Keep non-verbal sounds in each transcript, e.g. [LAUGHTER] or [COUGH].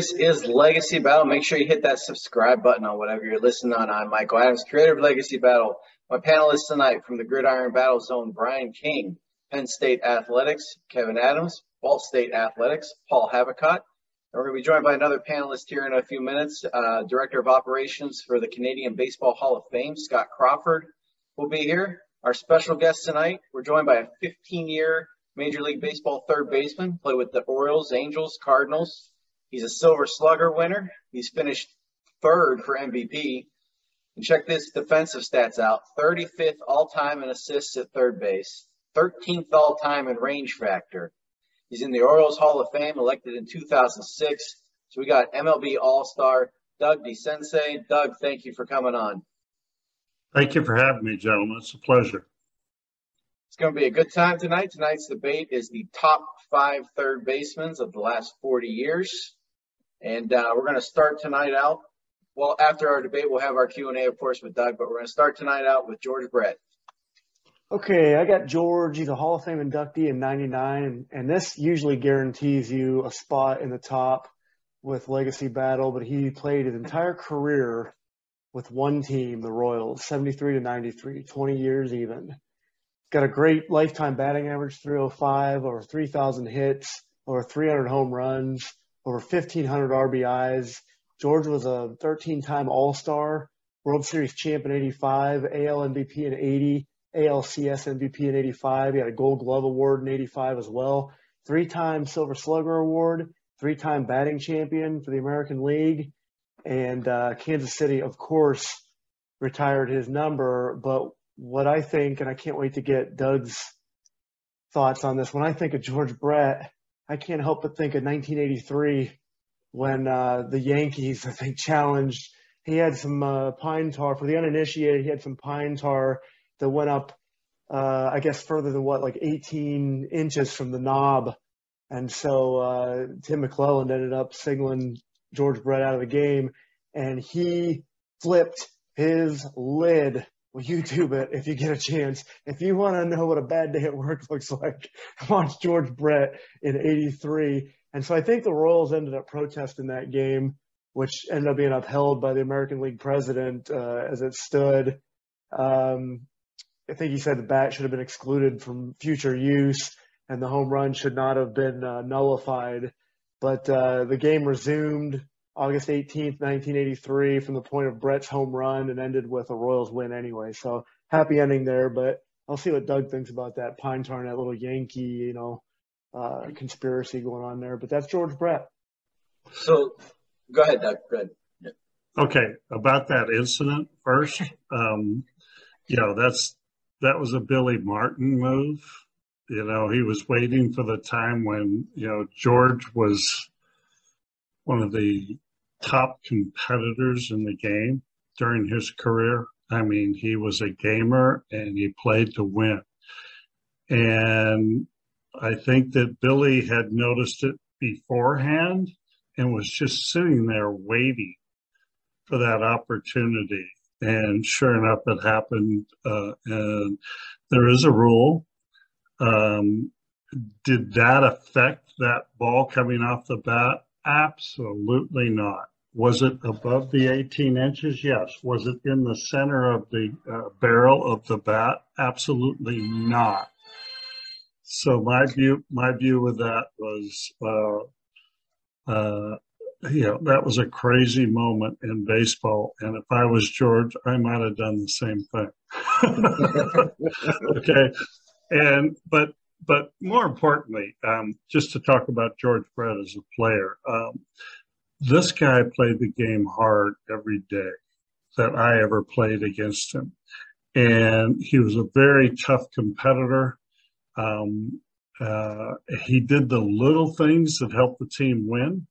This is Legacy Battle. Make sure you hit that subscribe button on whatever you're listening on. I'm Michael Adams, creator of Legacy Battle. My panelists tonight from the Gridiron Battle Zone, Brian King, Penn State Athletics, Kevin Adams, Ball State Athletics, Paul Havicott. And we're going to be joined by another panelist here in a few minutes, uh, Director of Operations for the Canadian Baseball Hall of Fame, Scott Crawford, will be here. Our special guest tonight, we're joined by a 15-year Major League Baseball third baseman, played with the Orioles, Angels, Cardinals, He's a Silver Slugger winner. He's finished third for MVP. And check this defensive stats out 35th all time in assists at third base, 13th all time in range factor. He's in the Orioles Hall of Fame, elected in 2006. So we got MLB All Star Doug DeCinces. Doug, thank you for coming on. Thank you for having me, gentlemen. It's a pleasure. It's going to be a good time tonight. Tonight's debate is the top five third basemen of the last 40 years. And uh, we're going to start tonight out. Well, after our debate, we'll have our Q&A, of course, with Doug, but we're going to start tonight out with George Brett. Okay, I got George. He's a Hall of Fame inductee in 99, and, and this usually guarantees you a spot in the top with Legacy Battle, but he played his entire career with one team, the Royals, 73 to 93, 20 years even. Got a great lifetime batting average, 305, over 3,000 hits, over 300 home runs over 1,500 RBIs. George was a 13-time All-Star, World Series champ in 85, AL MVP in 80, ALCS MVP in 85. He had a Gold Glove Award in 85 as well. Three-time Silver Slugger Award, three-time batting champion for the American League. And uh, Kansas City, of course, retired his number. But what I think, and I can't wait to get Doug's thoughts on this, when I think of George Brett, I can't help but think of 1983 when uh, the Yankees, [LAUGHS] I think, challenged. He had some uh, pine tar for the uninitiated. He had some pine tar that went up, uh, I guess, further than what, like 18 inches from the knob. And so uh, Tim McClelland ended up signaling George Brett out of the game, and he flipped his lid well, YouTube it if you get a chance. If you want to know what a bad day at work [LAUGHS] looks like, watch George Brett in 83. And so I think the Royals ended up protesting that game, which ended up being upheld by the American League president uh, as it stood. Um, I think he said the bat should have been excluded from future use and the home run should not have been uh, nullified. But uh, the game resumed August 18th, 1983, from the point of Brett's home run and ended with a Royals win anyway. So happy ending there, but I'll see what Doug thinks about that pine tar and that little Yankee, you know, uh, conspiracy going on there. But that's George Brett. So go ahead, Doug. Go ahead. Yeah. Okay, about that incident first. Um, you know, that's that was a Billy Martin move. You know, he was waiting for the time when you know George was one of the top competitors in the game during his career. I mean, he was a gamer and he played to win. And I think that Billy had noticed it beforehand and was just sitting there waiting for that opportunity. And sure enough, it happened. Uh, and there is a rule. Um, did that affect that ball coming off the bat? Absolutely not. Was it above the 18 inches? Yes. Was it in the center of the uh, barrel of the bat? Absolutely not. So my view, my view with that was, uh, uh, you know, that was a crazy moment in baseball. And if I was George, I might have done the same thing. [LAUGHS] okay. And, but but more importantly, um, just to talk about George Brett as a player, um, this guy played the game hard every day that I ever played against him. And he was a very tough competitor. Um, uh, he did the little things that helped the team win.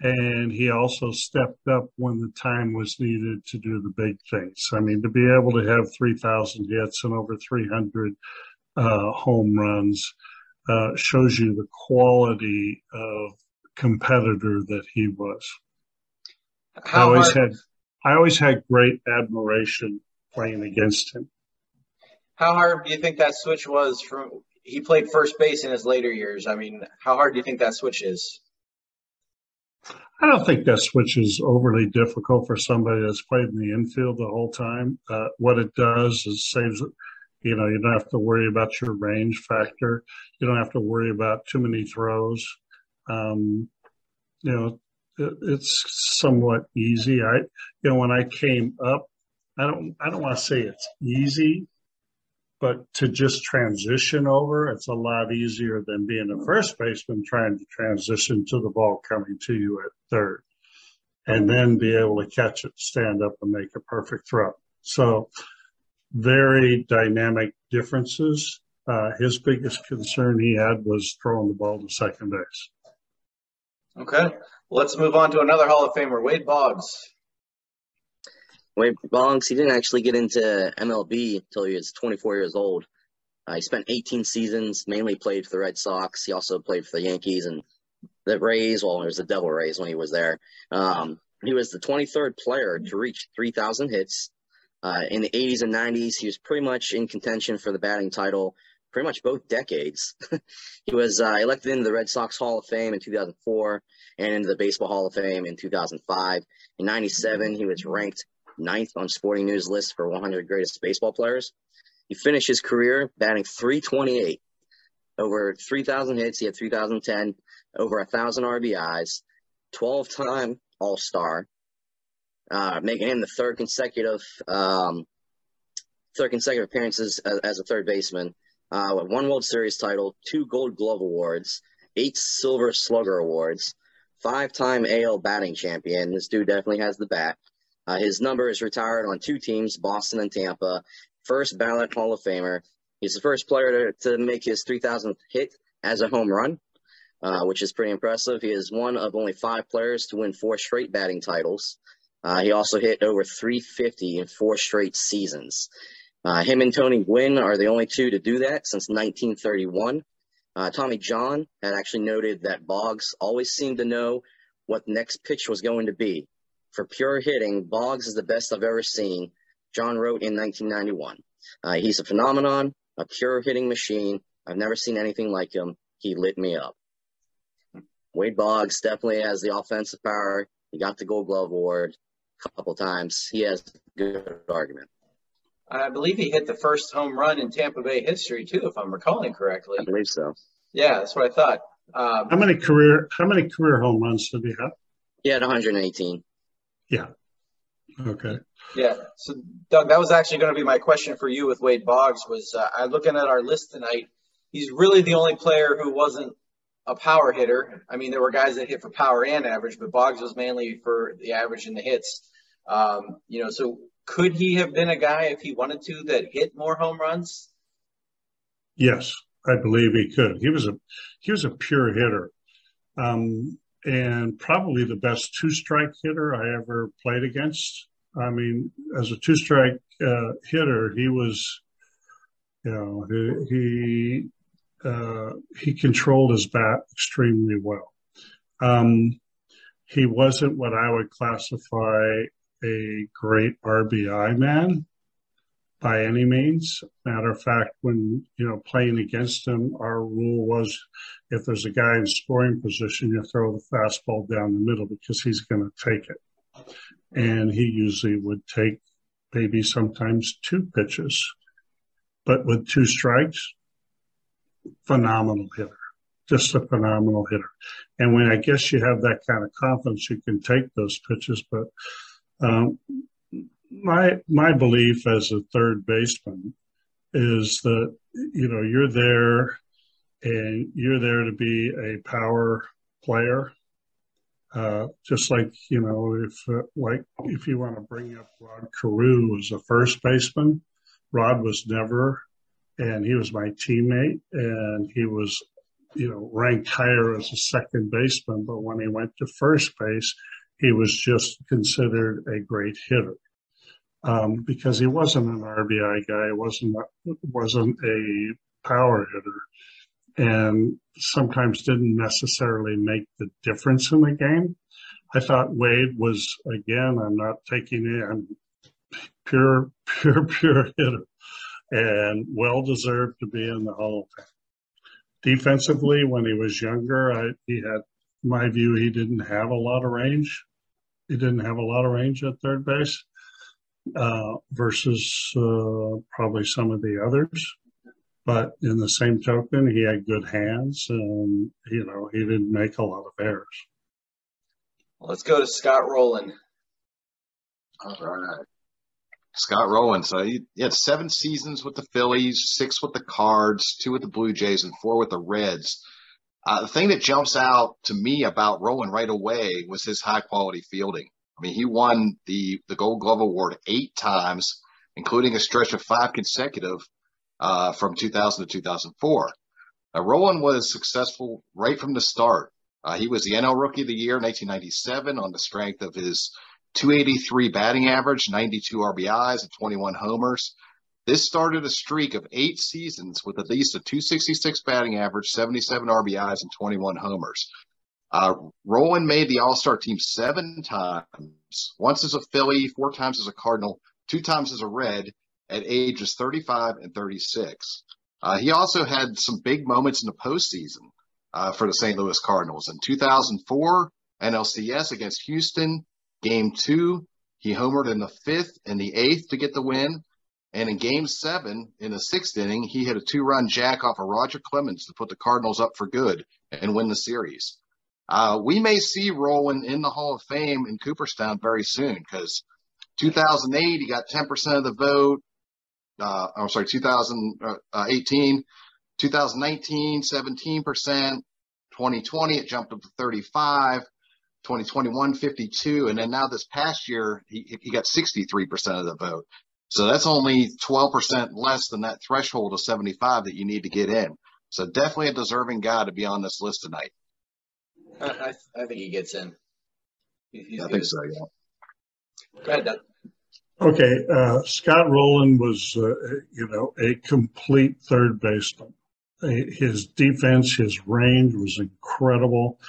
And he also stepped up when the time was needed to do the big things. I mean, to be able to have 3,000 hits and over 300 uh, home runs uh, shows you the quality of competitor that he was. How I always hard, had I always had great admiration playing against him. How hard do you think that switch was from he played first base in his later years? I mean, how hard do you think that switch is? I don't think that switch is overly difficult for somebody that's played in the infield the whole time. Uh, what it does is saves, you know, you don't have to worry about your range factor. You don't have to worry about too many throws. Um, you know, it, it's somewhat easy. I, you know, when I came up, I don't, I don't want to say it's easy, but to just transition over, it's a lot easier than being a first baseman trying to transition to the ball coming to you at third and then be able to catch it, stand up and make a perfect throw. So very dynamic differences. Uh, his biggest concern he had was throwing the ball to second base. Okay. Let's move on to another Hall of Famer, Wade Boggs. Wade Boggs, he didn't actually get into MLB until he was 24 years old. Uh, he spent 18 seasons, mainly played for the Red Sox. He also played for the Yankees and the Rays. Well, it was the Devil Rays when he was there. Um, he was the 23rd player to reach 3,000 hits. Uh, in the 80s and 90s, he was pretty much in contention for the batting title pretty much both decades. [LAUGHS] he was uh, elected into the Red Sox Hall of Fame in 2004 and into the Baseball Hall of Fame in 2005. In 97, he was ranked ninth on Sporting News list for 100 greatest baseball players. He finished his career batting 328, over 3,000 hits. He had 3,010, over 1,000 RBIs, 12 time All Star, uh, making him the third consecutive um, third consecutive appearances as, as a third baseman. Uh, one World Series title, two Gold Glove awards, eight Silver Slugger awards, five time AL batting champion. This dude definitely has the bat. Uh, his number is retired on two teams, Boston and Tampa. First ballot Hall of Famer. He's the first player to, to make his 3,000th hit as a home run, uh, which is pretty impressive. He is one of only five players to win four straight batting titles. Uh, he also hit over 350 in four straight seasons. Uh, him and Tony Gwynn are the only two to do that since 1931. Uh, Tommy John had actually noted that Boggs always seemed to know what the next pitch was going to be. For pure hitting, Boggs is the best I've ever seen, John wrote in 1991. Uh, he's a phenomenon, a pure hitting machine. I've never seen anything like him. He lit me up. Wade Boggs definitely has the offensive power. He got the Gold Glove Award a couple times. He has a good argument. I believe he hit the first home run in Tampa Bay history too, if I'm recalling correctly. I believe so. Yeah, that's what I thought. Um, How many career How many career home runs did he have? He had 118. Yeah. Okay. Yeah. So, Doug, that was actually going to be my question for you with Wade Boggs. Was uh, I'm looking at our list tonight. He's really the only player who wasn't a power hitter. I mean, there were guys that hit for power and average, but Boggs was mainly for the average and the hits. Um, you know, so could he have been a guy if he wanted to that hit more home runs? Yes, I believe he could. He was a he was a pure hitter. Um, and probably the best two strike hitter I ever played against. I mean, as a two strike uh, hitter, he was, you know, he he, uh, he controlled his bat extremely well. Um, he wasn't what I would classify a great RBI man by any means. Matter of fact, when you know playing against him, our rule was if there's a guy in scoring position, you throw the fastball down the middle because he's going to take it. And he usually would take maybe sometimes two pitches, but with two strikes, phenomenal hitter, just a phenomenal hitter. And when I guess you have that kind of confidence, you can take those pitches. But um, my my belief as a third baseman is that you know you're there and you're there to be a power player. Uh, just like you know, if uh, like if you want to bring up Rod Carew as a first baseman, Rod was never, and he was my teammate, and he was, you know, ranked higher as a second baseman. But when he went to first base, he was just considered a great hitter um, because he wasn't an RBI guy, wasn't wasn't a power hitter, and sometimes didn't necessarily make the difference in the game. I thought Wade was again. I'm not taking it. Pure, pure, pure hitter, and well deserved to be in the Hall of Fame. Defensively, when he was younger, I, he had my view, he didn't have a lot of range. He didn't have a lot of range at third base uh, versus uh, probably some of the others. But in the same token, he had good hands, and you know he didn't make a lot of errors. Let's go to Scott Rolen. All right. Scott Rolen. So he, he, had seven seasons with the Phillies, six with the Cards, two with the Blue Jays, and four with the Reds. Uh, the thing that jumps out to me about Rolen right away was his high quality fielding. I mean, he won the, the Gold Glove Award eight times, including a stretch of five consecutive uh, from 2000 to 2004. Now, Rolen was successful right from the start. Uh, he was the NL Rookie of the Year in 1997 on the strength of his 283 batting average, 92 RBIs, and 21 homers. This started a streak of eight seasons with at least a 266 batting average, 77 RBIs, and 21 homers. Uh, Rolen made the All Star team seven times, once as a Philly, four times as a Cardinal, two times as a Red at ages 35 and 36. Uh, he also had some big moments in the postseason uh, for the St. Louis Cardinals. In 2004, NLCS against Houston, Game two, he homered in the fifth and the eighth to get the win. And in game seven, in the sixth inning, he hit a two run jack off of Roger Clemens to put the Cardinals up for good and win the series. Uh, we may see Rolen in the Hall of Fame in Cooperstown very soon because 2008, he got 10% of the vote. Uh, I'm sorry, 2018, 2019, 17%, 2020, it jumped up to 35. 2021 52 and then now this past year he, he got 63% of the vote so that's only 12% less than that threshold of 75 that you need to get in. So definitely a deserving guy to be on this list tonight. I, I, I think he gets in. He's i think so yeah. Go ahead Doug. okay uh, scott Rolen was uh, you know a complete third baseman. His defense his range was incredible.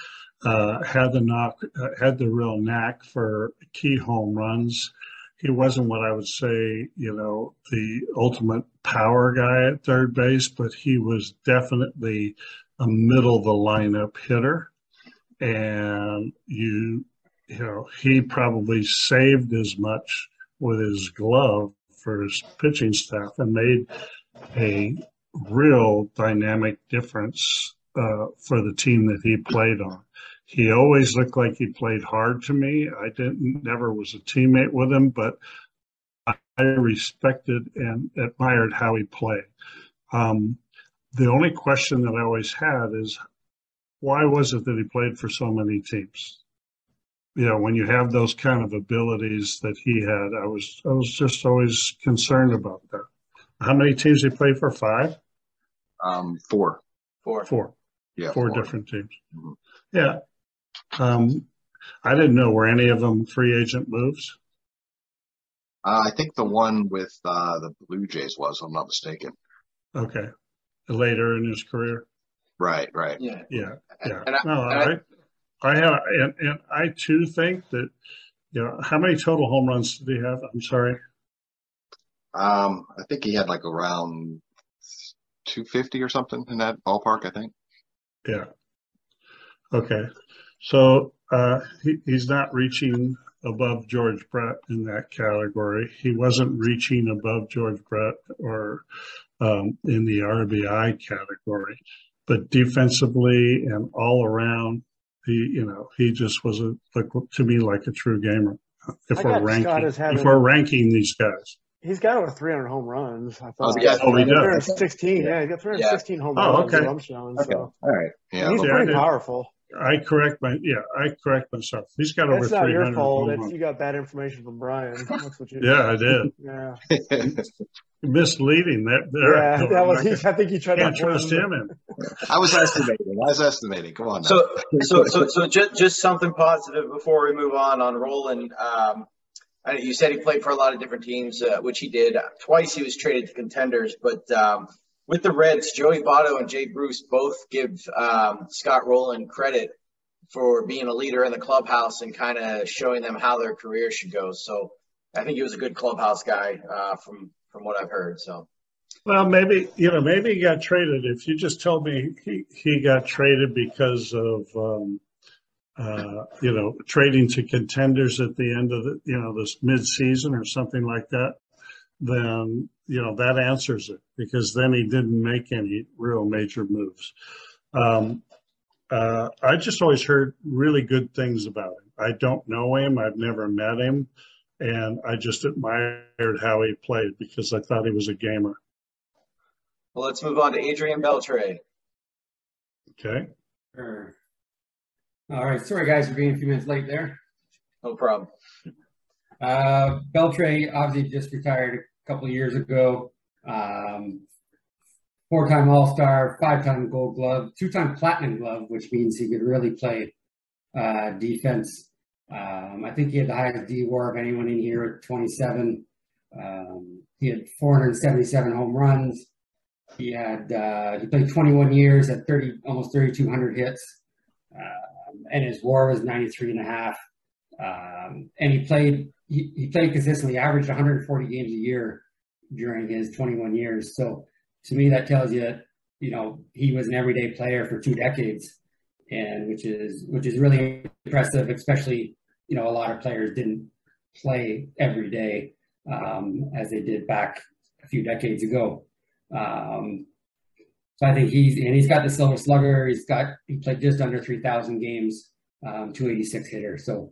Uh, had the knock, uh, had the real knack for key home runs. He wasn't what I would say, you know, the ultimate power guy at third base, but he was definitely a middle of the lineup hitter. And you, you know, he probably saved as much with his glove for his pitching staff and made a real dynamic difference uh, for the team that he played on. He always looked like he played hard to me. I didn't never was a teammate with him, but I respected and admired how he played. Um, the only question that I always had is why was it that he played for so many teams? You know, when you have those kind of abilities that he had, I was I was just always concerned about that. How many teams did he played for? Five. Um, four. Four. Four. Yeah. Four, four. different teams. Mm-hmm. Yeah. Um, I didn't know were any of them free agent moves. Uh, I think the one with uh, the Blue Jays was, if I'm not mistaken. Okay, later in his career. Right, right. Yeah, yeah, yeah. I, no, I, I, I have, and, and I too think that, you know, how many total home runs did he have? I'm sorry. Um, I think he had like around 250 or something in that ballpark. I think. Yeah. Okay. So uh, he, he's not reaching above George Brett in that category. He wasn't reaching above George Brett or um, in the RBI category, but defensively and all around, he you know he just was a like to me like a true gamer. If we're ranking, having, if we're ranking these guys. He's got over 300 home runs. I thought. Oh, yeah, oh, he does. 316. Yeah, he got 316 yeah. home runs. Oh, okay. I'm showing, okay. So. All right. Yeah. He's pretty powerful. I correct my yeah. I correct myself. He's got over. That's not your fault. It's, you got bad information from Brian. [LAUGHS] That's what you. yeah, I did. Yeah. Misleading that. [LAUGHS] There. Yeah, that was. He, I think he tried can't to trust him. In. I was estimating. I was estimating. Come on. Now. So, so, so, so, just, just something positive before we move on on Rolen. Um, you said he played for a lot of different teams, uh, which he did. Twice he was traded to contenders, but um, with the Reds, Joey Votto and Jay Bruce both give um, Scott Rolen credit for being a leader in the clubhouse and kind of showing them how their career should go. So I think he was a good clubhouse guy uh, from from what I've heard. So. Well, maybe you know, maybe he got traded. If you just told me he, he got traded because of um, uh, you know, trading to contenders at the end of the, you know, this mid-season or something like that, then, you know, that answers it because then he didn't make any real major moves. Um, uh, I just always heard really good things about him. I don't know him. I've never met him. And I just admired how he played because I thought he was a gamer. Well, let's move on to Adrian Beltre. Okay. Sure. All right. Sorry, guys, for being a few minutes late there. No problem. Uh, Beltre obviously just retired a couple years ago. Um, four-time All-Star, five-time Gold Glove, two-time Platinum Glove, which means he could really play uh, defense. Um, I think he had the highest WAR of anyone in here at 27. Um, he had 477 home runs. He had uh, he played 21 years at 30, almost 3,200 hits, um, and his WAR was 93 and a half. Um, and he played he, he played consistently, averaged 140 games a year during his 21 years. So to me, that tells you that you know he was an everyday player for two decades, and which is which is really impressive. Especially you know a lot of players didn't play every day um, as they did back a few decades ago. Um, so I think he's and he's got the silver slugger. He's got he played just under 3,000 games, um, 286 hitter. So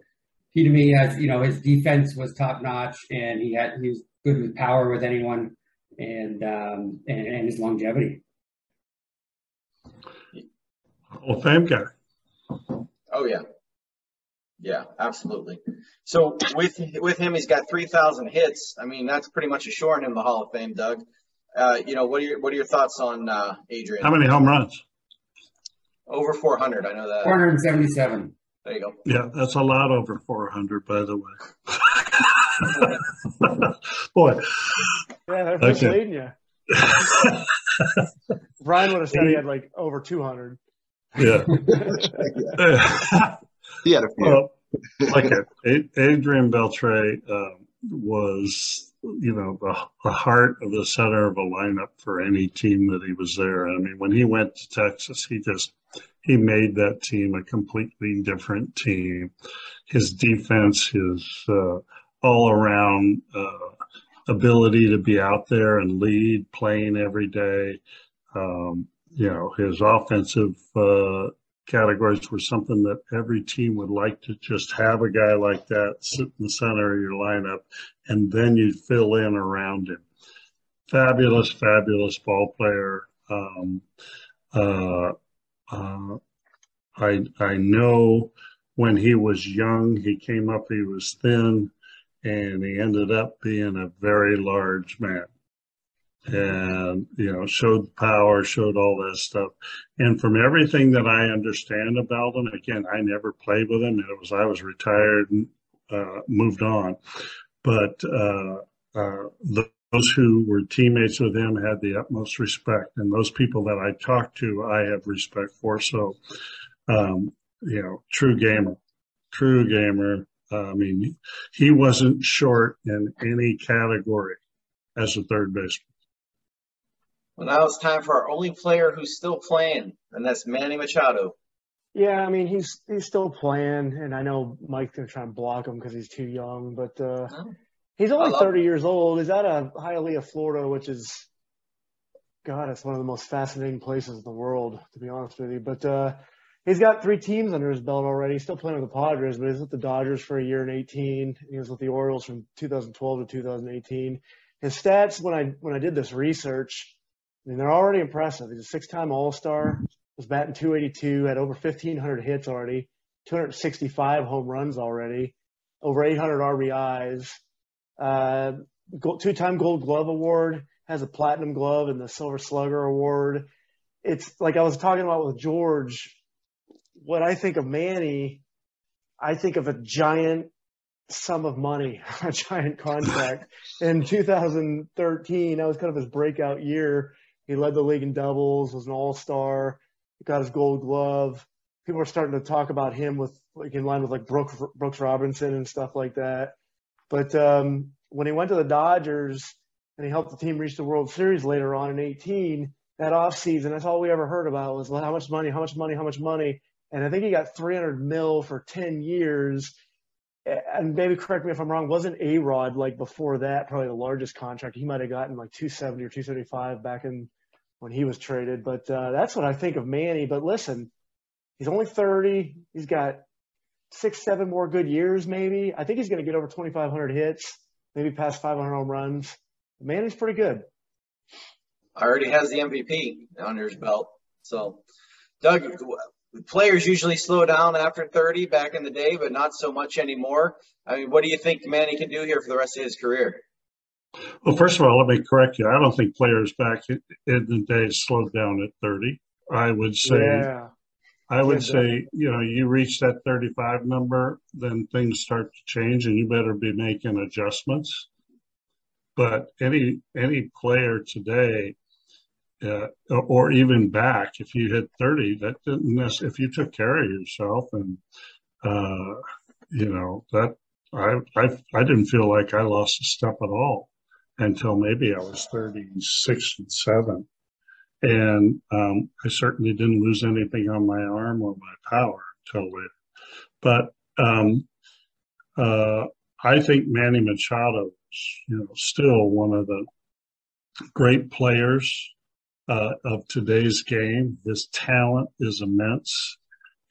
he to me has you know his defense was top notch, and he had he was good with power with anyone and um, and, and his longevity. Hall of Fame guy. Oh yeah, yeah, absolutely. So with with him, he's got three thousand hits. I mean, that's pretty much assuring him the Hall of Fame, Doug. Uh, you know, what are your what are your thoughts on uh, Adrian? How many home runs? Over four hundred. I know that. Four hundred seventy-seven. There you go. Yeah, that's a lot over 400, by the way. [LAUGHS] Boy. Yeah, they're misleading you. Brian would have said he had like over 200. Yeah. [LAUGHS] He had a few. well, like Adrian Beltre um, was, you know, the, the heart of the center of a lineup for any team that he was there. I mean, when he went to Texas, he just he made that team a completely different team. His defense, his uh, all around uh, ability to be out there and lead, playing every day. Um, you know, his offensive uh, categories were something that every team would like to just have a guy like that sit in the center of your lineup, and then you fill in around him. Fabulous, fabulous ball player. Um, uh, uh, I I know when he was young, he came up, he was thin, and he ended up being a very large man. And you know, showed power, showed all that stuff. And from everything that I understand about him, again, I never played with him. And it was I was retired and uh, moved on, but uh, uh, those who were teammates with him had the utmost respect, and those people that I talked to, I have respect for. So, um, you know, true gamer, true gamer. I mean, he wasn't short in any category as a third baseman. Well, now it's time for our only player who's still playing, and that's Manny Machado. Yeah, I mean he's he's still playing, and I know Mike's gonna try and block him because he's too young, but uh, No. he's only love 30 years old. He's out of Hialeah, Florida, which is, God, it's one of the most fascinating places in the world, to be honest with you. But uh, he's got three teams under his belt already. He's still playing with the Padres, but he was with the Dodgers for a year and 18. He was with the Orioles from 2012 to 2018. His stats when I when I did this research, I mean they're already impressive. He's a six-time All-Star. Was batting 282, had over 1,500 hits already, 265 home runs already, over 800 RBIs, uh, two-time Gold Glove award, has a Platinum Glove and the Silver Slugger award. It's like I was talking about with George. What I think of Manny, I think of a giant sum of money, [LAUGHS] a giant contract. [LAUGHS] In 2013, that was kind of his breakout year. He led the league in doubles, was an all-star, got his gold glove. People are starting to talk about him with like in line with like Brooks, Brooks Robinson and stuff like that. But um, when he went to the Dodgers and he helped the team reach the World Series later on in 18, that offseason, that's all we ever heard about was how much money, how much money, how much money. and I think he got 300 mil for 10 years. And maybe correct me if I'm wrong. Wasn't A Rod like before that probably the largest contract? He might have gotten like 270 or 275 back in when he was traded. But uh, that's what I think of Manny. But listen, he's only 30. He's got six, seven more good years, maybe. I think he's going to get over 2,500 hits, maybe past 500 home runs. Manny's pretty good. I already has the MVP under his belt. So, Doug, players usually slow down after 30 back in the day, but not so much anymore. I mean, what do you think Manny can do here for the rest of his career? Well, first of all, let me correct you. I don't think players back in the day slowed down at 30. I would say, yeah. I would say, you know, you reach that 35 number, then things start to change and you better be making adjustments. But any, any player today, uh, or even back, if you hit 30, that didn't mess, if you took care of yourself and, uh, you know, that I, I, I didn't feel like I lost a step at all until maybe I was 36 and seven. And, um, I certainly didn't lose anything on my arm or my power until later. But, um, uh, I think Manny Machado is, you know, still one of the great players uh, of today's game. His talent is immense.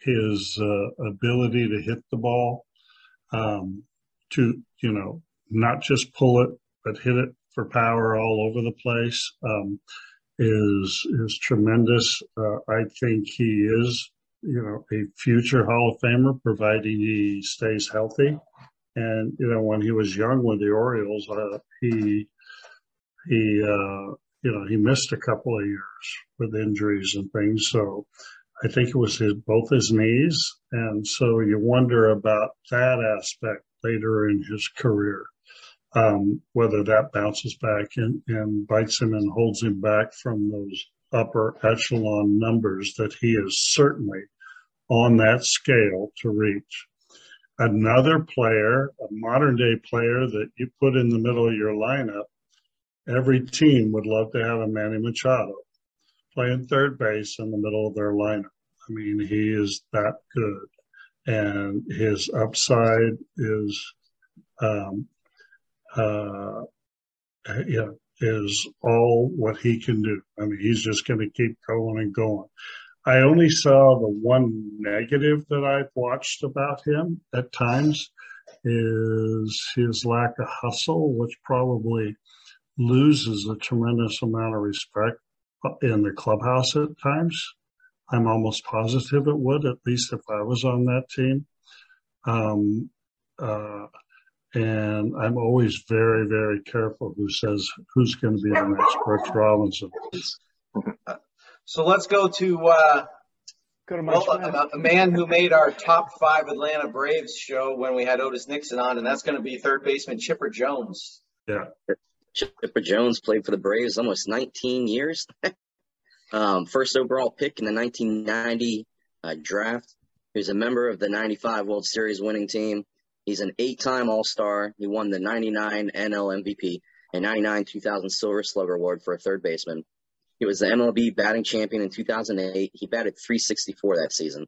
His uh, ability to hit the ball, um, to you know, not just pull it but hit it for power all over the place, um, is is tremendous. Uh, I think he is, you know, a future Hall of Famer, providing he stays healthy. And you know, when he was young with the Orioles, uh, he he uh, you know, he missed a couple of years with injuries and things. So I think it was his, both his knees. And so you wonder about that aspect later in his career. Um, whether that bounces back and, and bites him and holds him back from those upper echelon numbers that he is certainly on that scale to reach. Another player, a modern day player that you put in the middle of your lineup every team would love to have a Manny Machado playing third base in the middle of their lineup. I mean, he is that good, and his upside is, um, uh, yeah, is all what he can do. I mean, he's just going to keep going and going. I only saw the one negative that I've watched about him at times is his lack of hustle, which probably loses a tremendous amount of respect in the clubhouse at times. I'm almost positive it would, at least if I was on that team. Um, uh, and I'm always very, very careful who says who's going to be the next Brooks Robinson. So let's go to, uh, go to well, a, a, man who made our top five Atlanta Braves show when we had Otis Nixon on, and that's going to be third baseman Chipper Jones. Yeah. Chipper Jones played for the Braves almost 19 years. [LAUGHS] um, first overall pick in the 1990 uh, draft. He was a member of the 95 World Series winning team. He's an eight-time All-Star. He won the 99 NL MVP and 99 2000 Silver Slugger Award for a third baseman. He was the MLB batting champion in 2008. He batted 364 that season.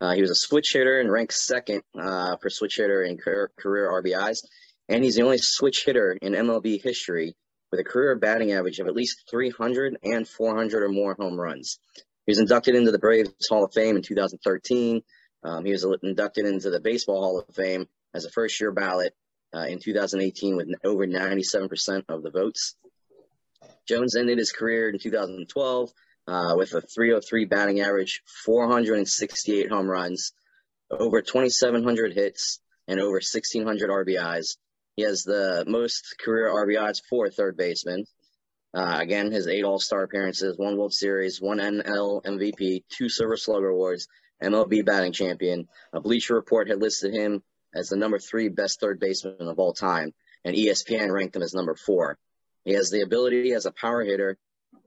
Uh, he was a switch hitter and ranked second uh, for switch hitter in career, career RBIs and he's the only switch hitter in MLB history with a career batting average of at least 300 and 400 or more home runs. He was inducted into the Braves Hall of Fame in 2013. Um, he was inducted into the Baseball Hall of Fame as a first year ballot uh, in 2018 with over 97% of the votes. Jones ended his career in 2012 uh, with a 303 batting average, 468 home runs, over 2,700 hits, and over 1,600 RBIs he has the most career RBIs for a third baseman. Uh, again, his eight All Star appearances, one World Series, one NL MVP, two Silver Slugger Awards, MLB batting champion. A Bleacher Report had listed him as the number three best third baseman of all time, and ESPN ranked him as number four. He has the ability as a power hitter,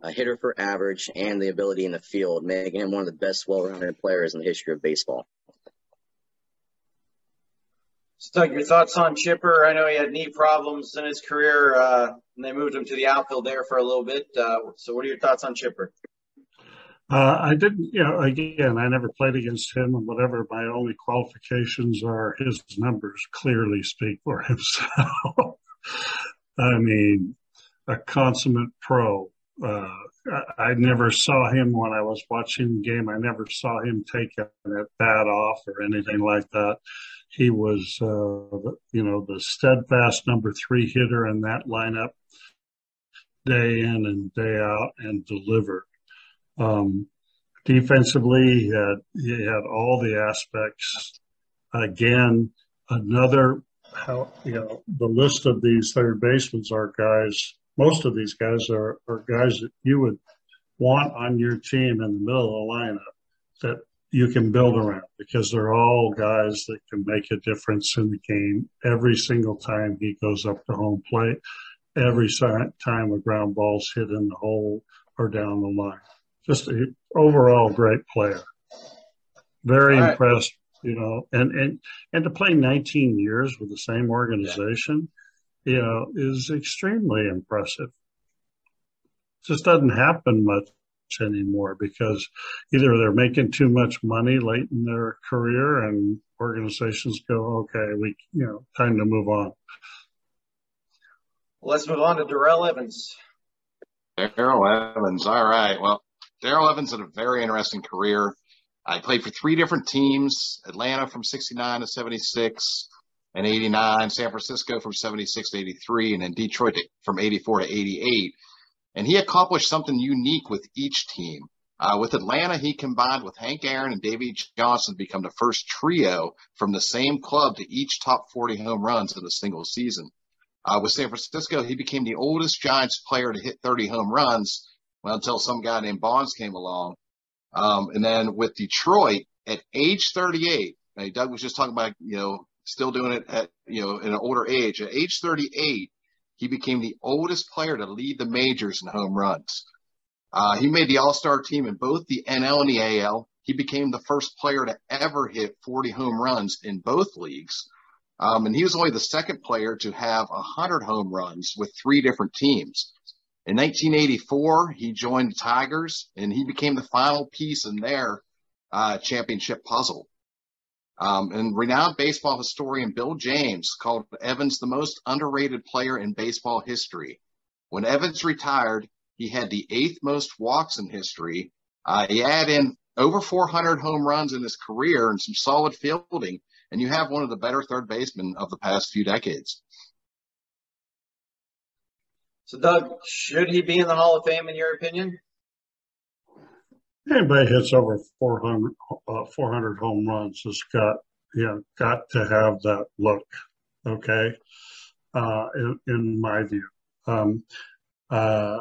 a hitter for average, and the ability in the field, making him one of the best well rounded players in the history of baseball. Doug, your thoughts on Chipper? I know he had knee problems in his career, uh, and they moved him to the outfield there for a little bit. Uh, so, what are your thoughts on Chipper? Uh, I didn't, you know, again, I never played against him and whatever my only qualifications are, his numbers clearly speak for [LAUGHS] himself. I mean, a consummate pro. Uh, I, I never saw him when I was watching the game. I never saw him take a bat off or anything like that. He was, uh, you know, the steadfast number three hitter in that lineup day in and day out and delivered. Um, defensively, he had, he had all the aspects. Again, another, how, you know, the list of these third basemen are guys, most of these guys are, are guys that you would want on your team in the middle of the lineup that you can build around because they're all guys that can make a difference in the game every single time he goes up to home plate, every time a ground ball's hit in the hole or down the line. Just an overall great player. Very right. impressed, you know, and, and, and to play 19 years with the same organization, yeah. you know, is extremely impressive. Just doesn't happen much anymore because either they're making too much money late in their career and organizations go, okay, we, you know, time to move on. Let's move on to Darrell Evans. Darrell Evans. All right. Well, Darrell Evans had a very interesting career. I played for three different teams Atlanta from 69 to 76 and 89, San Francisco from 76 to 83, and then Detroit from 84 to 88. And he accomplished something unique with each team. Uh, with Atlanta, he combined with Hank Aaron and Davey Johnson to become the first trio from the same club to each top 40 home runs in a single season. Uh, with San Francisco, he became the oldest Giants player to hit 30 home runs well, until some guy named Bonds came along. Um, and then with Detroit at age 38, Doug was just talking about, you know, still doing it at, you know, in an older age. At age 38, he became the oldest player to lead the majors in home runs. Uh, he made the All Star team in both the NL and the AL. He became the first player to ever hit 40 home runs in both leagues. Um, and he was only the second player to have 100 home runs with three different teams. In 1984, he joined the Tigers and he became the final piece in their uh, championship puzzle. Um, and renowned baseball historian Bill James called Evans the most underrated player in baseball history. When Evans retired, he had the eighth most walks in history. Uh, he had in over 400 home runs in his career and some solid fielding, and you have one of the better third basemen of the past few decades. So, Doug, should he be in the Hall of Fame in your opinion? Anybody hits over 400, uh, 400 home runs has got, you know, got to have that look. Okay. Uh, in, in, my view. Um, uh,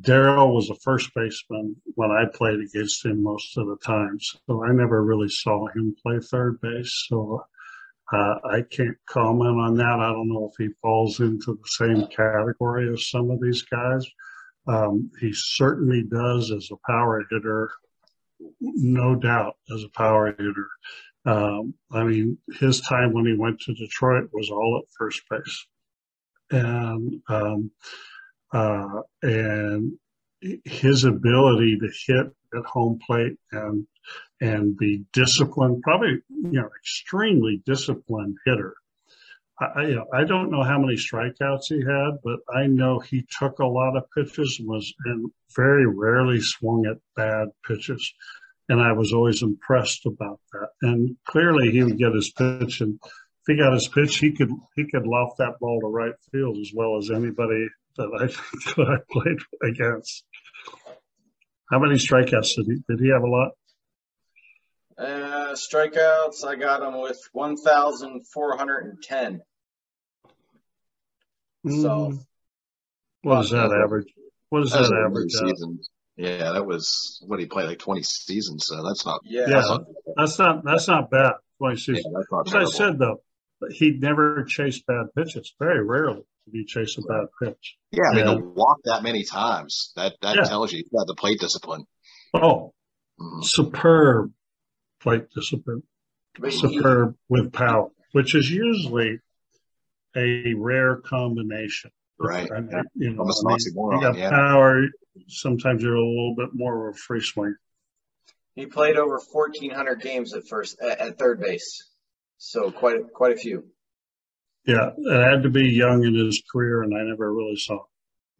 Darrell was a first baseman when I played against him most of the time. So I never really saw him play third base. So uh, I can't comment on that. I don't know if he falls into the same category as some of these guys. Um, he certainly does as a power hitter, no doubt as a power hitter. Um, I mean, his time when he went to Detroit was all at first base, and um, uh, and his ability to hit at home plate and and be disciplined, probably you know extremely disciplined hitter. I, you know, I don't know how many strikeouts he had, but I know he took a lot of pitches and was and very rarely swung at bad pitches. And I was always impressed about that. And clearly he would get his pitch and if he got his pitch, he could, he could loft that ball to right field as well as anybody that I, [LAUGHS] that I played against. How many strikeouts did he, did he have a lot? Uh, strikeouts, I got him with 1,410. Mm. So, what is that average? What is that, that average? Season. Yeah, that was what he played like 20 seasons. So that's not. Yeah, that's not, that's not, that's not bad. 20 seasons. Yeah, As I said though, he never chased bad pitches. Very rarely did he chase a bad pitch. Yeah, I mean to walk that many times that that yeah. tells you he's got the plate discipline. Oh, mm-hmm. superb plate discipline, superb with power, which is usually a rare combination. Right. Uh, I mean, you know, I mean, you got yeah. power, sometimes you're a little bit more of a free swing. He played over 1,400 games at first at, at third base, so quite quite a few. Yeah, it had to be young in his career, and I never really saw. It.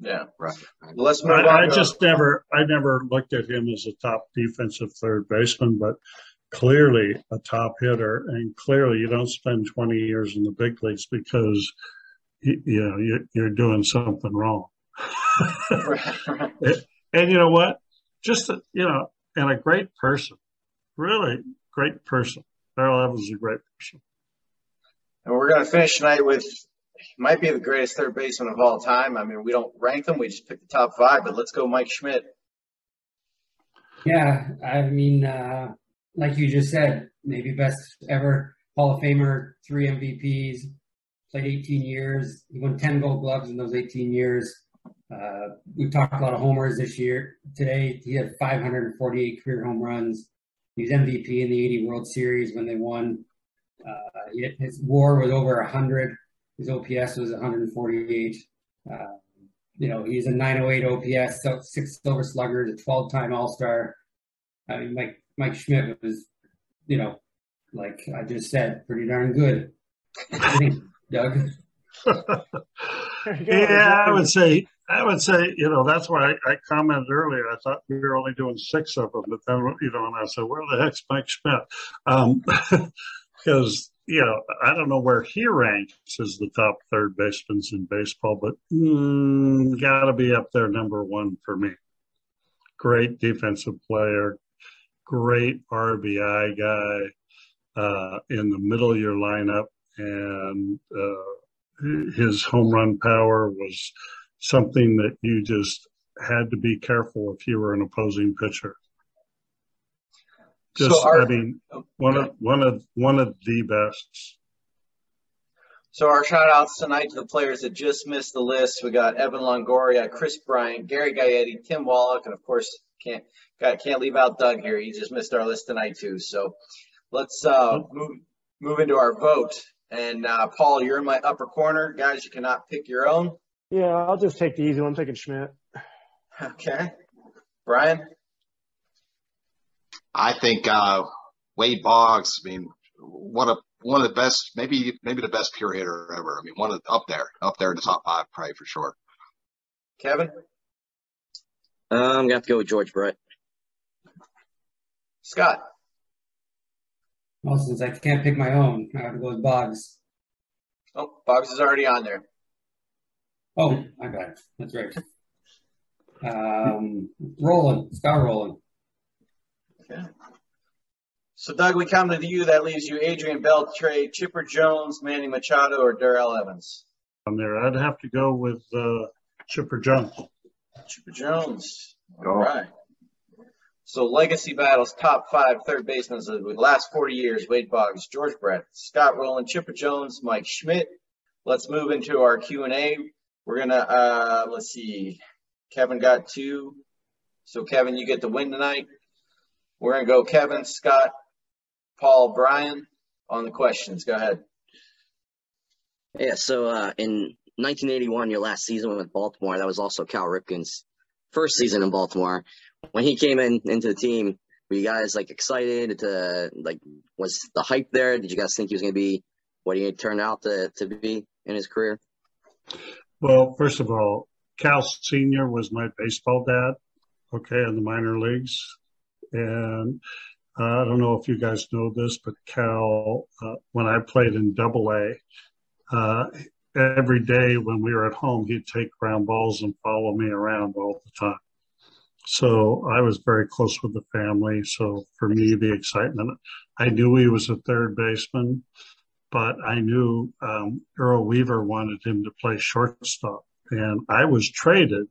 Yeah, Right. Well, let's move I, on. I just never, I never looked at him as a top defensive third baseman, but clearly a top hitter, and clearly you don't spend 20 years in the big leagues because you, you know you're, you're doing something wrong. [LAUGHS] and you know what? Just a, you know, and a great person, really great person. Darrell Evans is a great person. And we're going to finish tonight with might be the greatest third baseman of all time. I mean, we don't rank them; we just pick the top five. But let's go, Mike Schmidt. Yeah, I mean, uh, like you just said, maybe best ever Hall of Famer, three MVPs, played 18 years. He won 10 Gold Gloves in those 18 years. Uh, we talked a lot of homers this year. Today, he had 548 career home runs. He was MVP in the 80 World Series when they won. Uh, his WAR was over 100. His OPS was 148. Uh, you know, he's a 908 OPS, six Silver Sluggers, a 12-time All-Star. I mean, Mike Mike Schmidt was, you know, like I just said, pretty darn good. Doug. [LAUGHS] Yeah, I would say, I would say, you know, that's why I, I commented earlier. I thought we were only doing six of them, but then, you know, and I said, where the heck's Mike Schmidt? Um, [LAUGHS] because, you know, I don't know where he ranks as the top third baseman in baseball, but mm, got to be up there number one for me. Great defensive player, great RBI guy uh, in the middle of your lineup, and uh, his home run power was something that you just had to be careful if you were an opposing pitcher. Just, So our- I mean, one of one of one of the best. So our shout outs tonight to the players that just missed the list. We got Evan Longoria, Kris Bryant, Gary Gaetti, Tim Wallach, and of course can't got, can't leave out Doug here. He just missed our list tonight too. So let's uh, move move into our vote. And uh, Paul, you're in my upper corner, guys. You cannot pick your own. Yeah, I'll just take the easy one. I'm taking Schmidt. Okay, Brian. I think uh, Wade Boggs. I mean, one of one of the best, maybe maybe the best pure hitter ever. I mean, one of up there, up there in the top five, probably for sure. Kevin, Um, I'm gonna have to go with George Brett. Scott, Well, since I can't pick my own, I have to go with Boggs. oh, Boggs is already on there. Oh, my bad. That's right. Um, Rolen, Scott Rolen. Okay. So Doug, we come to you. That leaves you Adrian Beltre, Chipper Jones, Manny Machado, or Darrell Evans. On there, I'd have to go with uh, Chipper Jones. Chipper Jones. All Go. right. So legacy battles, top five third basemen of the last 40 years, Wade Boggs, George Brett, Scott Rolen, Chipper Jones, Mike Schmidt. Let's move into our Q&A. We're going to, uh, let's see, Kevin got two. So Kevin, you get the win tonight. We're going to go Kevin, Scott, Paul, Brian on the questions. Go ahead. Yeah, so uh, in 1981, your last season with Baltimore, that was also Cal Ripken's first season in Baltimore. When he came in into the team, were you guys like excited to like was the hype there? Did you guys think he was going to be what he turned out to, to be in his career? Well, first of all, Cal Senior was my baseball dad. Okay, in the minor leagues, and uh, I don't know if you guys know this, but Cal, uh, when I played in Double A, uh, every day when we were at home, he'd take ground balls and follow me around all the time. So I was very close with the family. So for me, the excitement, I knew he was a third baseman, but I knew um, Earl Weaver wanted him to play shortstop, and I was traded.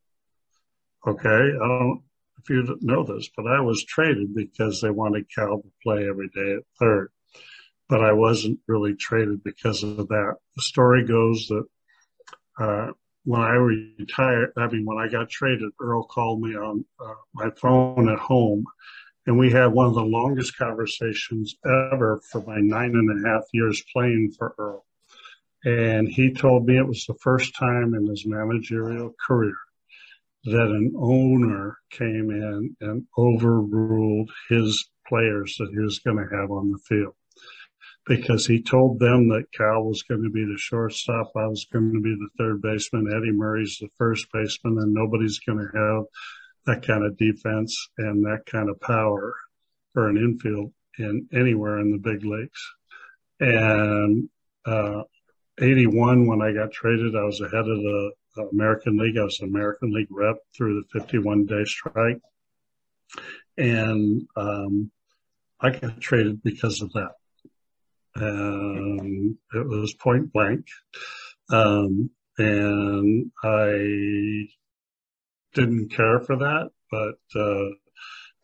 Okay, I don't if you know this, but I was traded because they wanted Cal to play every day at third. But I wasn't really traded because of that. The story goes that uh, when I retired, I mean, when I got traded, Earl called me on uh, my phone at home, and we had one of the longest conversations ever for my nine and a half years playing for Earl. And he told me it was the first time in his managerial career that an owner came in and overruled his players that he was going to have on the field because he told them that Cal was going to be the shortstop, I was going to be the third baseman, Eddie Murray's the first baseman, and nobody's going to have that kind of defense and that kind of power for an infield in anywhere in the big leagues. And uh, 81, when I got traded, I was ahead of the American League. I was American League rep through the 51 day strike. And um, I got traded because of that. Um, it was point blank. Um, and I didn't care for that, but uh,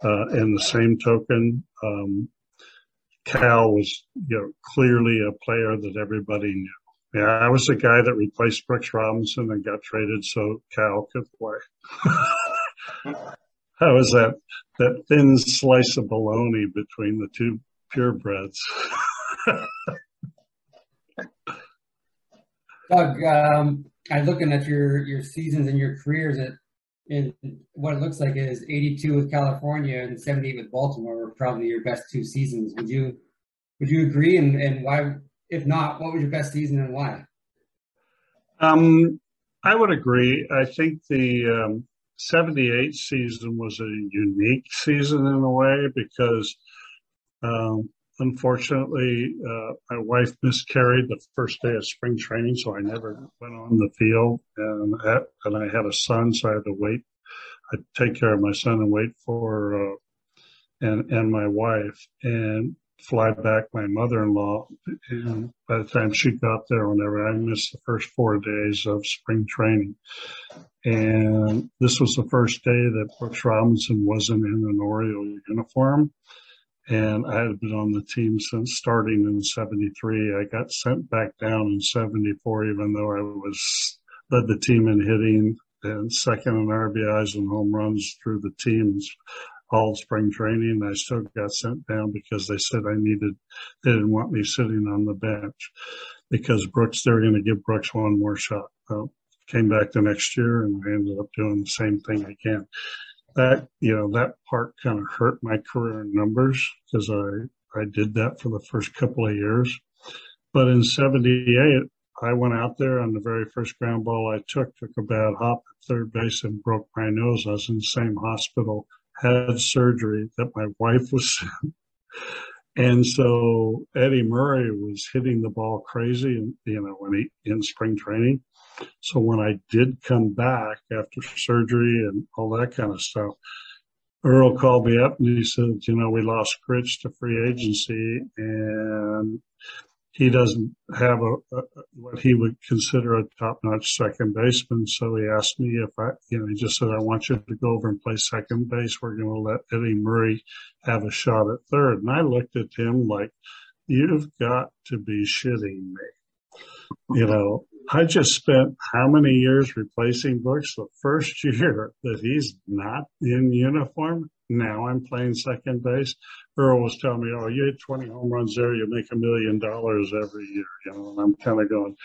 uh, in the same token, um, Cal was you know clearly a player that everybody knew. Yeah, I was the guy that replaced Brooks Robinson and got traded so Cal could play. [LAUGHS] I was that that thin slice of baloney between the two purebreds. [LAUGHS] Doug, um, I'm looking at your your seasons and your careers. At in what it looks like is 82 with California and 78 with Baltimore were probably your best two seasons. Would you would you agree? And and why? If not, what was your best season and why? Um, I would agree. I think the um, 78 season was a unique season in a way because um, unfortunately, uh, my wife miscarried the first day of spring training, so I never went on the field, and I, and I had a son, so I had to wait. I take care of my son and wait for uh, and and my wife, and fly back my mother-in-law. And by the time she got there, whenever I missed the first four days of spring training, and this was the first day that Brooks Robinson wasn't in an Oriole uniform and I had been on the team since starting in 73. I got sent back down in 74, even though I was led the team in hitting and second in RBIs and home runs through the teams all spring training. I still got sent down because they said I needed, they didn't want me sitting on the bench because Brooks, they were going to give Brooks one more shot. Well, came back the next year and I ended up doing the same thing again that you know that part kind of hurt my career in numbers because I I did that for the first couple of years. But in '78, I went out there on the very first ground ball I took, took a bad hop at third base and broke my nose. I was in the same hospital, had surgery that my wife was in. [LAUGHS] And so Eddie Murray was hitting the ball crazy, and you know, when he in spring training. So when I did come back after surgery and all that kind of stuff, Earl called me up and he said, you know, we lost Grich to free agency and he doesn't have a, a, what he would consider a top-notch second baseman. So he asked me if I, you know, he just said, "I want you to go over and play second base. We're going to let Eddie Murray have a shot at third. And I looked at him like, "You've got to be shitting me." You know, I just spent how many years replacing Brooks? The first [LAUGHS] year that he's not in uniform, now I'm playing second base. Earl was telling me, "Oh, you hit 20 home runs there, you make a million dollars every year." You know, and I'm kind of going,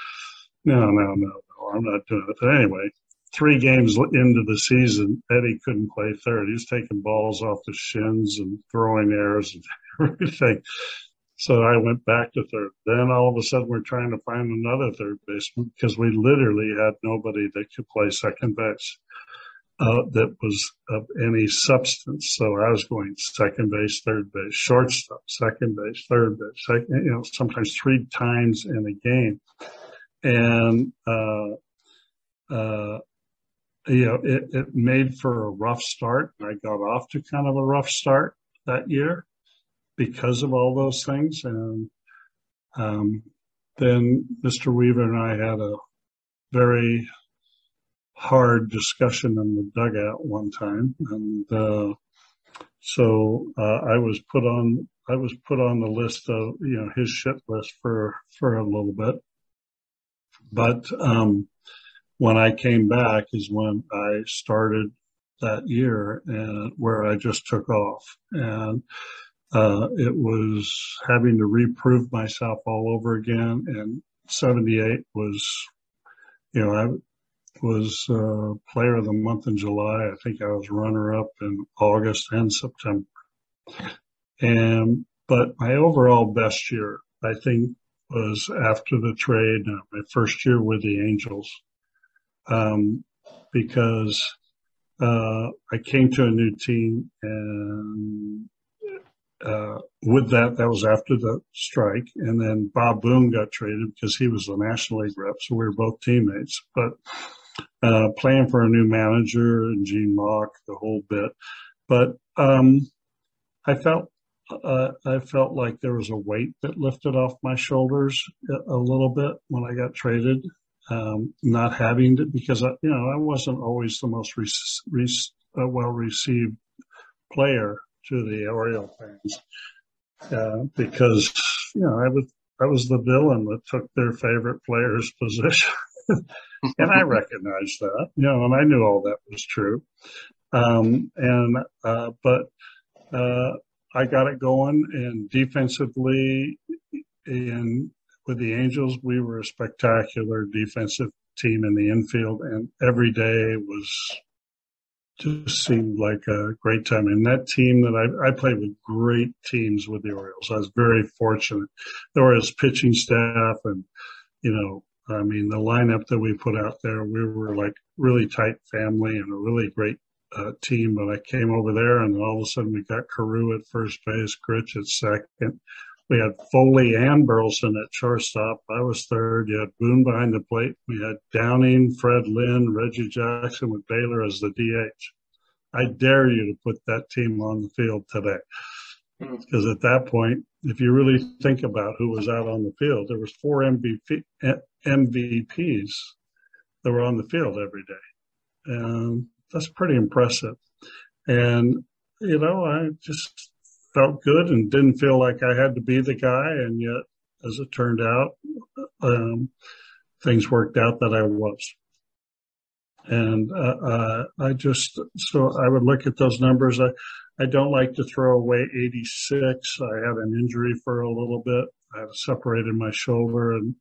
"No, no, no, no, I'm not doing it." But anyway, three games into the season, Eddie couldn't play third. He was taking balls off the shins and throwing errors and [LAUGHS] everything. So I went back to third. Then all of a sudden we're trying to find another third baseman because we literally had nobody that could play second base uh, that was of any substance. So I was going second base, third base, shortstop, second base, third base, second, you know, sometimes three times in a game. And, uh, uh, you know, it, it made for a rough start. I got off to kind of a rough start that year because of all those things. And um, then Mr. Weaver and I had a very hard discussion in the dugout one time, and uh, so uh, I was put on I was put on the list of you know his shit list for for a little bit. But um, when I came back is when I started that year and where I just took off and uh, it was having to reprove myself all over again. And 78 was, you know, I was uh, player of the month in July. I think I was runner up in August and September. And but my overall best year, I think, was after the trade, uh, my first year with the Angels, um, because uh, I came to a new team and uh, with that, that was after the strike. And then Bob Boone got traded because he was the National League rep. So we were both teammates, but uh, playing for a new manager and Gene Mauch, the whole bit. But um, I felt uh, I felt like there was a weight that lifted off my shoulders a, little bit when I got traded. Um, not having to, because I, you know, I wasn't always the most re- re- uh, well received player to the Oriole fans, uh, because, you know, I was, I was the villain that took their favorite player's [LAUGHS] position. and I recognized that, you know, and I knew all that was true. Um, and, uh, but, uh, I got it going and defensively and with the Angels, we were a spectacular defensive team in the infield and every day was just seemed like a great time. And that team that I, I played with great teams with the Orioles. I was very fortunate. The Orioles pitching staff and, you know, I mean, the lineup that we put out there, we were like really tight family and a really great uh, team. But I came over there and all of a sudden we got Carew at first base, Grich at second. We had Foli and Burleson at shortstop. I was third. You had Boone behind the plate. We had Downing, Fred Lynn, Reggie Jackson with Baylor as the DH. I dare you to put that team on the field today. Hmm. Because at that point, if you really think about who was out on the field, there was four MVP, MVPs that were on the field every day. And that's pretty impressive. And, you know, I just felt good and didn't feel like I had to be the guy. And yet, as it turned out, um, things worked out that I was. And uh, uh, I just, so I would look at those numbers. I, I don't like to throw away 86. I had an injury for a little bit. I separated my shoulder and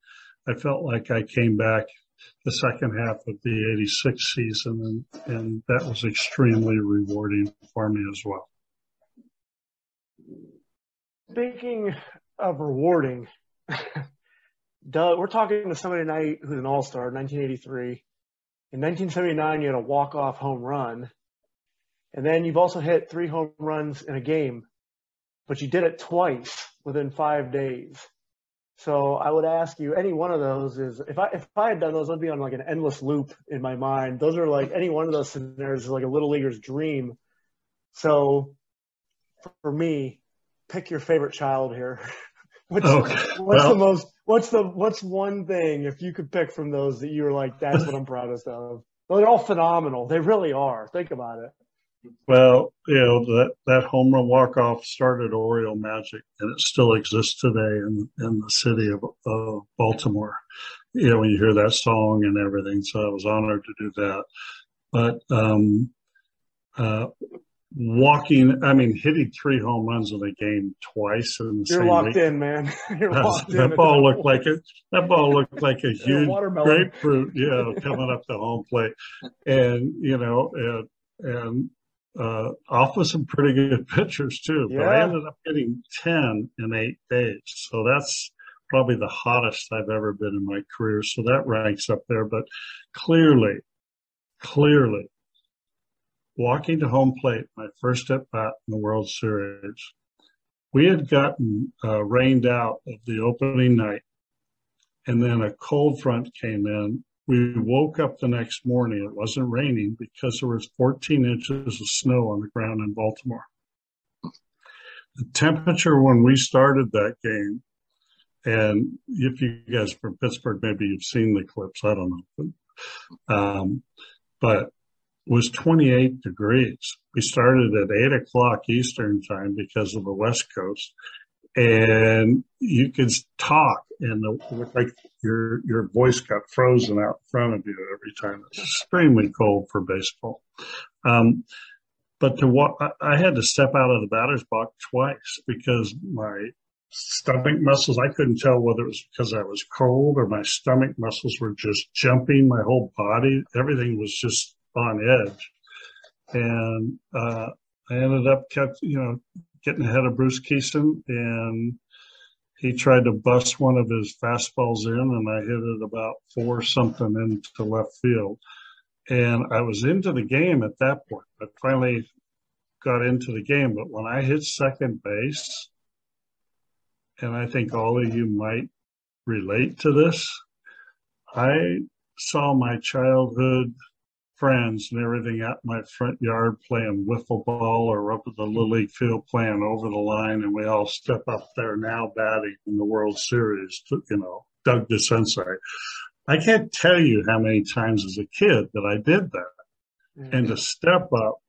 I felt like I came back the second half of the 86 season and, and that was extremely rewarding for me as well. Speaking of rewarding, [LAUGHS] Doug, we're talking to somebody tonight who's an all-star, 1983. In 1979, you had a walk-off home run. And then you've also hit three home runs in a game, but you did it twice within five days. So I would ask you, any one of those is if I if I had done those, I'd be on like an endless loop in my mind. Those are like any one of those scenarios is like a little leaguer's dream. So for me, pick your favorite child here. [LAUGHS] what's, what's well, the most what's the what's one thing if you could pick from those that you were like, that's what I'm proudest of? Well, they're all phenomenal. They really are. Think about it. Well, you know that that home run walk off started Oriole Magic, and it still exists today in in the city of, of Baltimore. You know when you hear that song and everything. So I was honored to do that. But um, uh, walking, I mean, hitting three home runs in a game twice in the You're same locked week. in, man. [LAUGHS] You're locked that in. ball looked like a that ball looked like a [LAUGHS] huge grapefruit, you know, [LAUGHS] coming up the home plate, and you know, and and uh, off with some pretty good pitchers too. But I ended up getting ten in eight days, so that's probably the hottest I've ever been in my career. So that ranks up there. But clearly, clearly, walking to home plate, my first at bat in the World Series, we had gotten uh, rained out of the opening night, and then a cold front came in. We woke up the next morning. It wasn't raining because there was 14 inches of snow on the ground in Baltimore. The temperature when we started that game, and if you guys from Pittsburgh, maybe you've seen the clips. I don't know, but, um, but was 28 degrees. We started at eight o'clock Eastern time because of the West Coast, and you could talk, and it looked like your your voice got frozen out in front of you every time. It's extremely cold for baseball. Um, but to I, I had to step out of the batter's box twice because my stomach muscles. I couldn't tell whether it was because I was cold or my stomach muscles were just jumping. My whole body, everything was just on edge. And uh, I ended up kept, you know, getting ahead of Bruce Kison and he tried to bust one of his fastballs in and I hit it about four something into left field. And I was into the game at that point. I finally got into the game. But when I hit second base, and I think all of you might relate to this, I saw my childhood friends and everything out my front yard playing wiffle ball or up at the Little League field playing over the line, and we all step up there now batting in the World Series, to, you know, Doug DeCinces. I can't tell you how many times as a kid that I did that. Mm-hmm. And to step up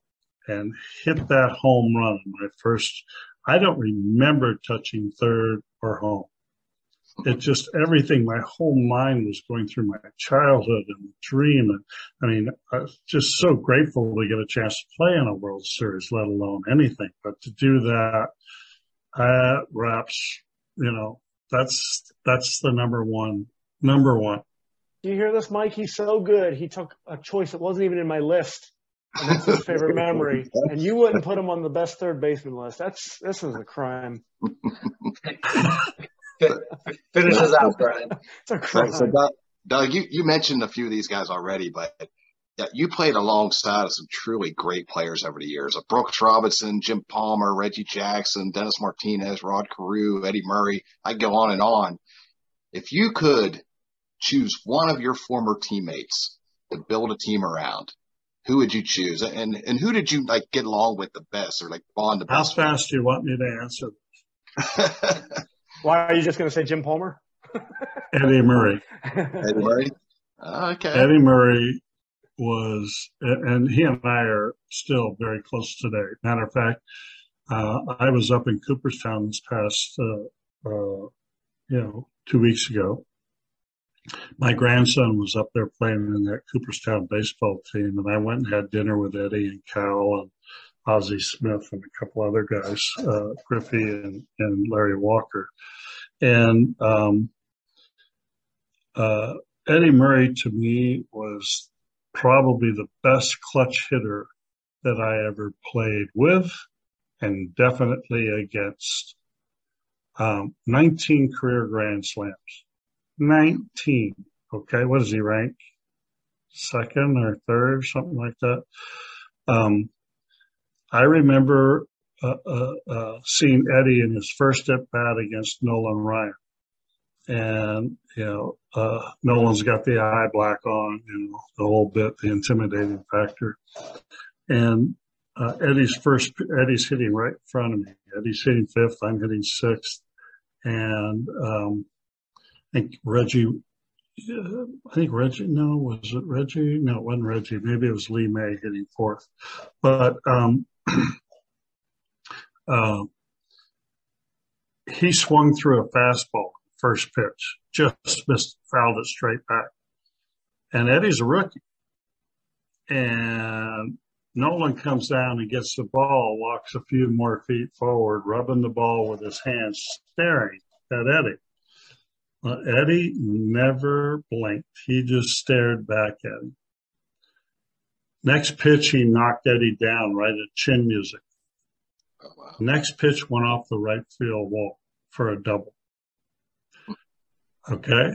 and hit that home run, my first, I don't remember touching third or home. It just everything, my whole mind was going through my childhood and dream. And I mean, I was just so grateful to get a chance to play in a World Series, let alone anything. But to do that, that wraps, you know, that's, that's the number one, number one do you hear this, Mike? He's so good. He took a choice that wasn't even in my list. And that's his favorite memory. And you wouldn't put him on the best third baseman list. That's this is a crime. [LAUGHS] Finish us out, Brian. [LAUGHS] It's a crime. So, Doug, Doug, you, you mentioned a few of these guys already, but yeah, you played alongside of some truly great players over the years. Of Brooks Robinson, Jim Palmer, Reggie Jackson, Dennis Martinez, Rod Carew, Eddie Murray. I go on and on. If you could choose one of your former teammates to build a team around, who would you choose? And and who did you like get along with the best or like bond the best? How fast do you want me to answer? [LAUGHS] Why are you just going to say Jim Palmer? [LAUGHS] Eddie Murray. Eddie Murray. Okay. Eddie Murray was, and he and I are still very close today. Matter of fact, uh, I was up in Cooperstown this past, uh, uh, you know, two weeks ago, my grandson was up there playing in that Cooperstown baseball team, and I went and had dinner with Eddie and Cal and Ozzie Smith and a couple other guys, uh, Griffey and, and Larry Walker. And um, uh, Eddie Murray to me was probably the best clutch hitter that I ever played with and definitely against. Um, 19 career Grand Slams. 19. Okay, what does he rank? Second or third, something like that. Um, I remember uh, uh, uh, seeing Eddie in his first at bat against Nolan Ryan. And, you know, uh, Nolan's got the eye black on, you know, the whole bit, the intimidating factor. And uh, Eddie's first, Eddie's hitting right in front of me. Eddie's hitting fifth, I'm hitting sixth. And um, I think Reggie, uh, I think Reggie, no, was it Reggie? No, it wasn't Reggie. Maybe it was Lee May hitting fourth. But um, uh, he swung through a fastball first pitch, just missed, fouled it straight back. And Eddie's a rookie. And Nolan comes down and gets the ball, walks a few more feet forward, rubbing the ball with his hands, staring at Eddie. Eddie never blinked. He just stared back at him. Next pitch, he knocked Eddie down right at chin music. Oh, wow. Next pitch went off the right field wall for a double. Okay.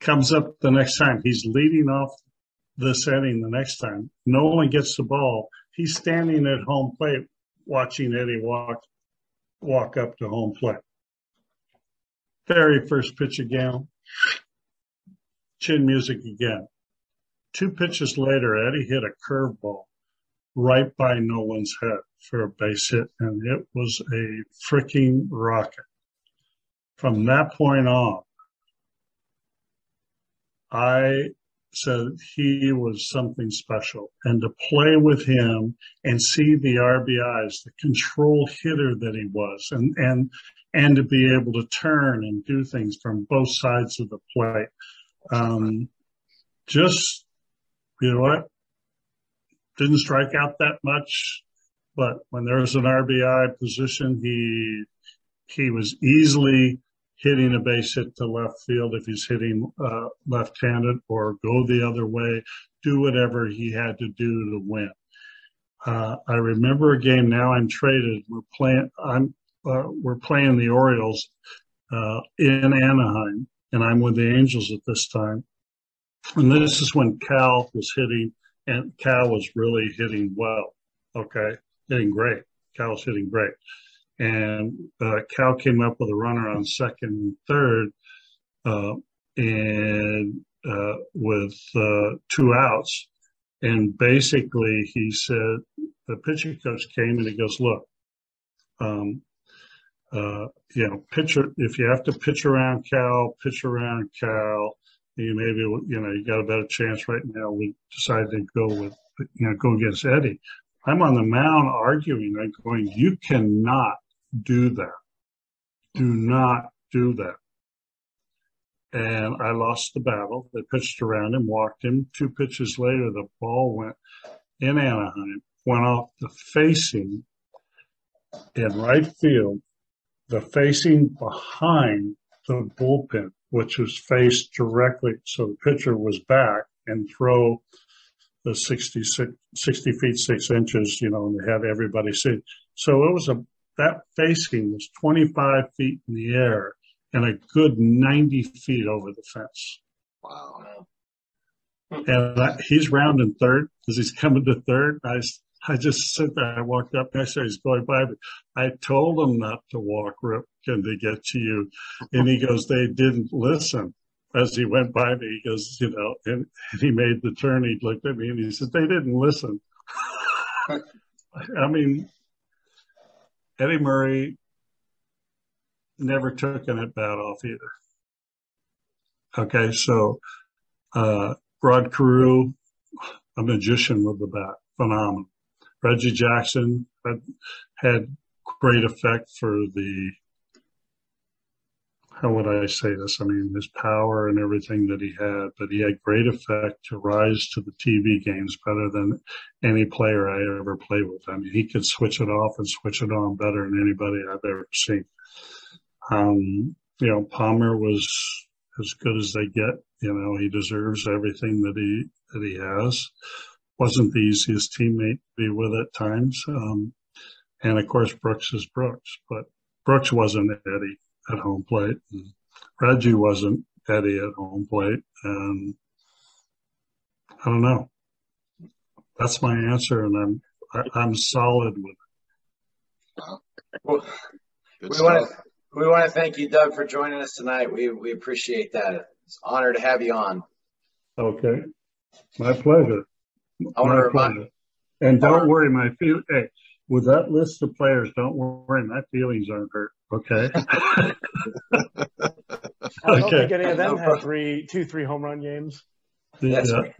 Comes up the next time. He's leading off this inning the next time. No one gets the ball. He's standing at home plate watching Eddie walk, walk up to home plate. Very first pitch again. Chin music again. Two pitches later, Eddie hit a curveball right by Nolan's head for a base hit, and it was a freaking rocket. From that point on, I said he was something special. And to play with him and see the RBIs, the control hitter that he was, and, and and to be able to turn and do things from both sides of the plate. Um, just, you know what? Didn't strike out that much, but when there was an RBI position, he, he was easily hitting a base hit to left field if he's hitting uh, left-handed, or go the other way, do whatever he had to do to win. Uh, I remember a game. Now I'm traded. We're playing. I'm. Uh, we're playing the Orioles uh, in Anaheim, and I'm with the Angels at this time. And this is when Cal was hitting, and Cal was really hitting well. Okay, hitting great. Cal was hitting great, and uh, Cal came up with a runner on second and third, uh, and uh, with uh, two outs. And basically, he said the pitching coach came and he goes, "Look, um, uh, you know, pitcher. If you have to pitch around Cal, pitch around Cal. You maybe you know you got a better chance right now. We decided to go with you know go against Eddie. I'm on the mound arguing. I'm going. You cannot do that. Do not do that. And I lost the battle. They pitched around him, walked him. Two pitches later, the ball went in Anaheim, went off the facing in right field the facing behind the bullpen, which was faced directly. So the pitcher was back and throw the 60, 60 feet, six inches, you know, and they had everybody see. So it was a, that facing was 25 feet in the air and a good 90 feet over the fence. Wow. And I, he's rounding third as he's coming to third. I I just sit there. I walked up next to him. He's going by. I told him not to walk, Ripken, to get to you. And he goes, they didn't listen. As he went by me, he goes, you know, and, and he made the turn. He looked at me and he said, they didn't listen. I mean, Eddie Murray never took an at bat off either. Okay, so uh, Rod Carew, a magician with the bat, phenomenal. Reggie Jackson had, great effect for the how would I say this? I mean, his power and everything that he had, but he had great effect to rise to the TV games better than any player I ever played with. I mean, he could switch it off and switch it on better than anybody I've ever seen. Um, you know, Palmer was as good as they get. You know, he deserves everything that he that he has wasn't the easiest teammate to be with at times. Um, and of course, Brooks is Brooks, but Brooks wasn't Eddie at home plate. And Reggie wasn't Eddie at home plate. And I don't know. That's my answer. And I'm, I, I'm solid with it. Well, we want to we want to thank you, Doug, for joining us tonight. We we appreciate that. It's an honor to have you on. Okay, my pleasure. I want to remind. And don't worry, my feel. Hey, with that list of players, don't worry, my feelings aren't hurt. Okay. [LAUGHS] I don't Okay. think any of them No had three, two, three home run games. That's Yeah. right.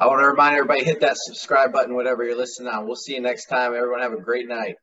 I want to remind everybody hit that subscribe button, whatever you're listening on. We'll see you next time. Everyone have a great night.